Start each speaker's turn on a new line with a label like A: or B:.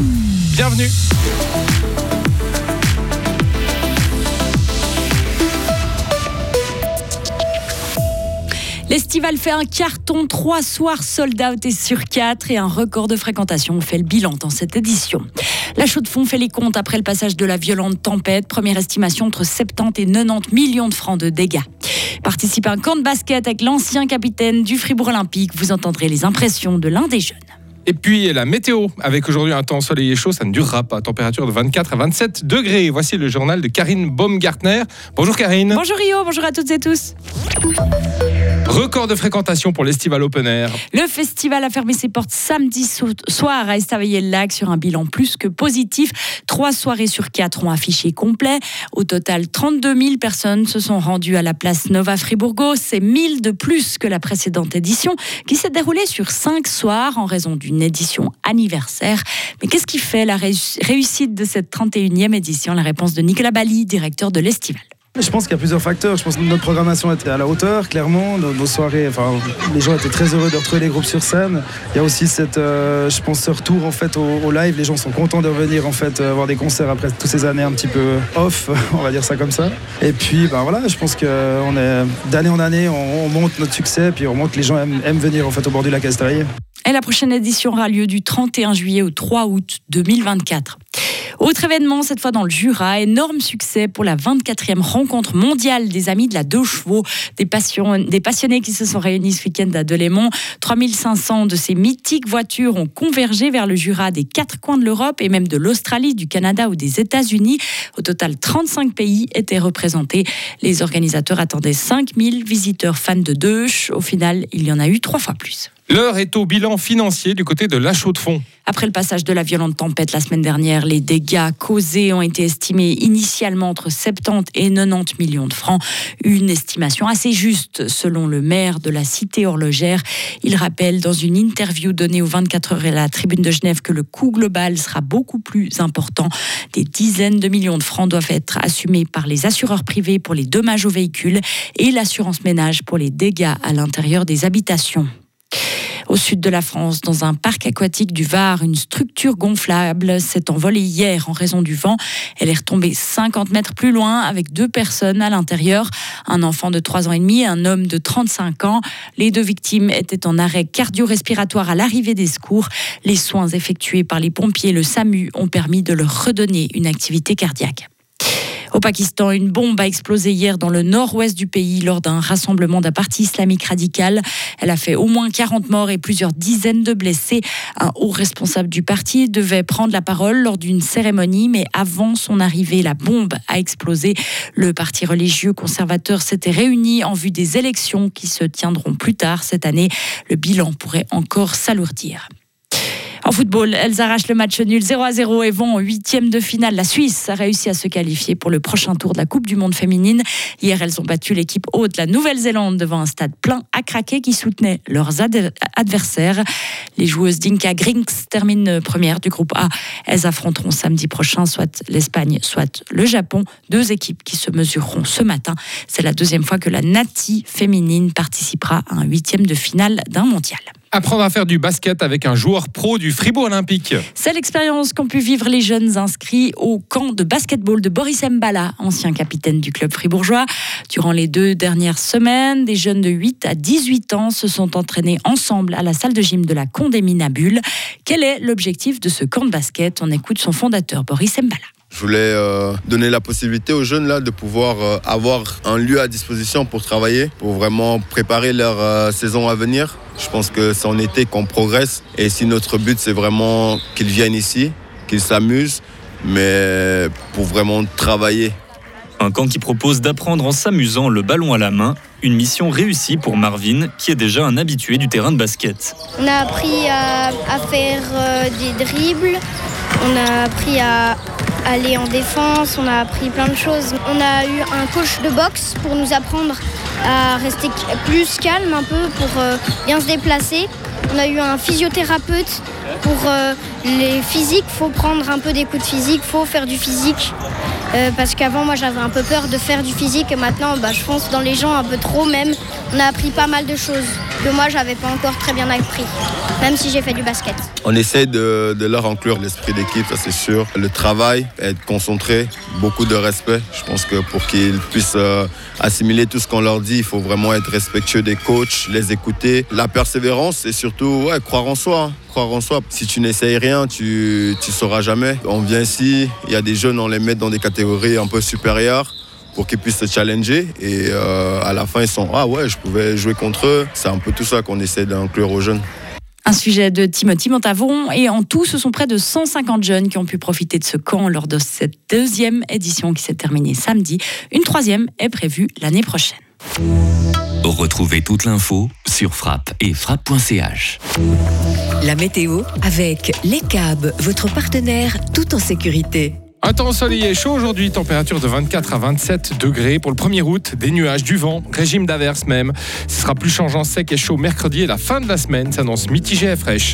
A: Bienvenue.
B: L'estival fait un carton, trois soirs sold out et sur quatre et un record de fréquentation. On fait le bilan dans cette édition. La chaux de fond fait les comptes après le passage de la violente tempête. Première estimation entre 70 et 90 millions de francs de dégâts. Participe à un camp de basket avec l'ancien capitaine du Fribourg Olympique. Vous entendrez les impressions de l'un des jeunes.
A: Et puis la météo, avec aujourd'hui un temps ensoleillé chaud, ça ne durera pas. Température de 24 à 27 degrés. Voici le journal de Karine Baumgartner. Bonjour Karine.
B: Bonjour Rio, bonjour à toutes et tous.
A: Record de fréquentation pour l'Estival Open Air.
B: Le festival a fermé ses portes samedi soir à Estavayer-le-Lac sur un bilan plus que positif. Trois soirées sur quatre ont affiché complet. Au total, 32 000 personnes se sont rendues à la place Nova Fribourgo. C'est 1000 de plus que la précédente édition qui s'est déroulée sur cinq soirs en raison d'une édition anniversaire. Mais qu'est-ce qui fait la réussite de cette 31e édition? La réponse de Nicolas Bali, directeur de l'Estival.
C: Je pense qu'il y a plusieurs facteurs. Je pense que notre programmation était à la hauteur, clairement. Nos, soirées, enfin, les gens étaient très heureux de retrouver les groupes sur scène. Il y a aussi cette, euh, je pense, ce retour en fait au, live. Les gens sont contents de revenir en fait euh, voir des concerts après toutes ces années un petit peu off, on va dire ça comme ça. Et puis, ben voilà, je pense qu'on est d'année en année, on, monte notre succès, puis on montre que les gens aiment, venir en fait au bord du lac Estavayer.
B: Et la prochaine édition aura lieu du 31 juillet au 3 août 2024. Autre événement, cette fois dans le Jura, énorme succès pour la 24e rencontre mondiale des amis de la deux chevaux, des, passionnés qui se sont réunis ce week-end à Delémont. 3500 de ces mythiques voitures ont convergé vers le Jura des quatre coins de l'Europe et même de l'Australie, du Canada ou des États-Unis. Au total, 35 pays étaient représentés. Les organisateurs attendaient 5000 visiteurs fans de deux. Au final, il y en a eu trois fois plus.
A: L'heure est au bilan financier du côté de la chaux de fond.
B: Après le passage de la violente tempête la semaine dernière, les dégâts causés ont été estimés initialement entre 70 et 90 millions de francs. Une estimation assez juste selon le maire de la cité horlogère. Il rappelle dans une interview donnée aux 24 heures à la tribune de Genève que le coût global sera beaucoup plus important. Des dizaines de millions de francs doivent être assumés par les assureurs privés pour les dommages aux véhicules et l'assurance ménage pour les dégâts à l'intérieur des habitations. Au sud de la France, dans un parc aquatique du Var, une structure gonflable s'est envolée hier en raison du vent. Elle est retombée 50 mètres plus loin avec deux personnes à l'intérieur, un enfant de 3 ans et demi et un homme de 35 ans. Les deux victimes étaient en arrêt cardio-respiratoire à l'arrivée des secours. Les soins effectués par les pompiers et le SAMU ont permis de leur redonner une activité cardiaque. Au Pakistan, une bombe a explosé hier dans le nord-ouest du pays lors d'un rassemblement d'un parti islamique radical. Elle a fait au moins 40 morts et plusieurs dizaines de blessés. Un haut responsable du parti devait prendre la parole lors d'une cérémonie, mais avant son arrivée, la bombe a explosé. Le parti religieux conservateur s'était réuni en vue des élections qui se tiendront plus tard cette année. Le bilan pourrait encore s'alourdir. En football, elles arrachent le match nul 0 à 0 et vont en huitième de finale. La Suisse a réussi à se qualifier pour le prochain tour de la Coupe du Monde féminine. Hier, elles ont battu l'équipe haute, la Nouvelle-Zélande, devant un stade plein à craquer qui soutenait leurs adversaires. Les joueuses d'Inca Grinks terminent première du groupe A. Elles affronteront samedi prochain soit l'Espagne, soit le Japon. Deux équipes qui se mesureront ce matin. C'est la deuxième fois que la Nati féminine participera à un huitième de finale d'un mondial.
A: Apprendre à faire du basket avec un joueur pro du Fribourg Olympique.
B: C'est l'expérience qu'ont pu vivre les jeunes inscrits au camp de basketball de Boris Mbala, ancien capitaine du club fribourgeois. Durant les deux dernières semaines, des jeunes de 8 à 18 ans se sont entraînés ensemble à la salle de gym de la Condéminabule. Quel est l'objectif de ce camp de basket? On écoute son fondateur, Boris Mbala.
D: Je voulais euh, donner la possibilité aux jeunes là de pouvoir euh, avoir un lieu à disposition pour travailler, pour vraiment préparer leur euh, saison à venir. Je pense que c'est en été qu'on progresse et si notre but c'est vraiment qu'ils viennent ici, qu'ils s'amusent, mais pour vraiment travailler.
E: Un camp qui propose d'apprendre en s'amusant le ballon à la main, une mission réussie pour Marvin, qui est déjà un habitué du terrain de basket.
F: On a appris à, faire des dribbles, on a appris à aller en défense, on a appris plein de choses. On a eu un coach de boxe pour nous apprendre à rester plus calme un peu, pour euh, bien se déplacer. On a eu un physiothérapeute pour euh, les physiques, faut prendre un peu des coups de physique, faut faire du physique. Euh, parce qu'avant, moi, j'avais un peu peur de faire du physique et maintenant, bah, je pense dans les gens un peu trop même. On a appris pas mal de choses. Que moi j'avais pas encore très bien appris, même si j'ai fait du basket.
D: On essaie de, leur inclure l'esprit d'équipe, ça c'est sûr. Le travail, être concentré, beaucoup de respect. Je pense que pour qu'ils puissent euh, assimiler tout ce qu'on leur dit, il faut vraiment être respectueux des coachs, les écouter. La persévérance et surtout croire en soi. hein. Croire en soi. Si tu n'essayes rien, tu ne sauras jamais. On vient ici, il y a des jeunes, on les met dans des catégories un peu supérieures pour qu'ils puissent se challenger et euh, à la fin ils sont ah ouais je pouvais jouer contre eux c'est un peu tout ça qu'on essaie d'inclure aux jeunes
B: Un sujet de Timothy Montavon. Et en tout, ce sont près de 150 jeunes qui ont pu profiter de ce camp lors de cette deuxième édition qui s'est terminée samedi. Une troisième est prévue l'année prochaine.
G: Retrouvez toute l'info sur frappe et frappe.ch.
H: La météo avec Les Cab, votre partenaire tout en sécurité.
A: Un temps ensoleillé et chaud aujourd'hui, température de 24 à 27 degrés pour le 1er août, des nuages, du vent, régime d'averse même. Ce sera plus changeant sec et chaud mercredi et la fin de la semaine s'annonce mitigée et fraîche.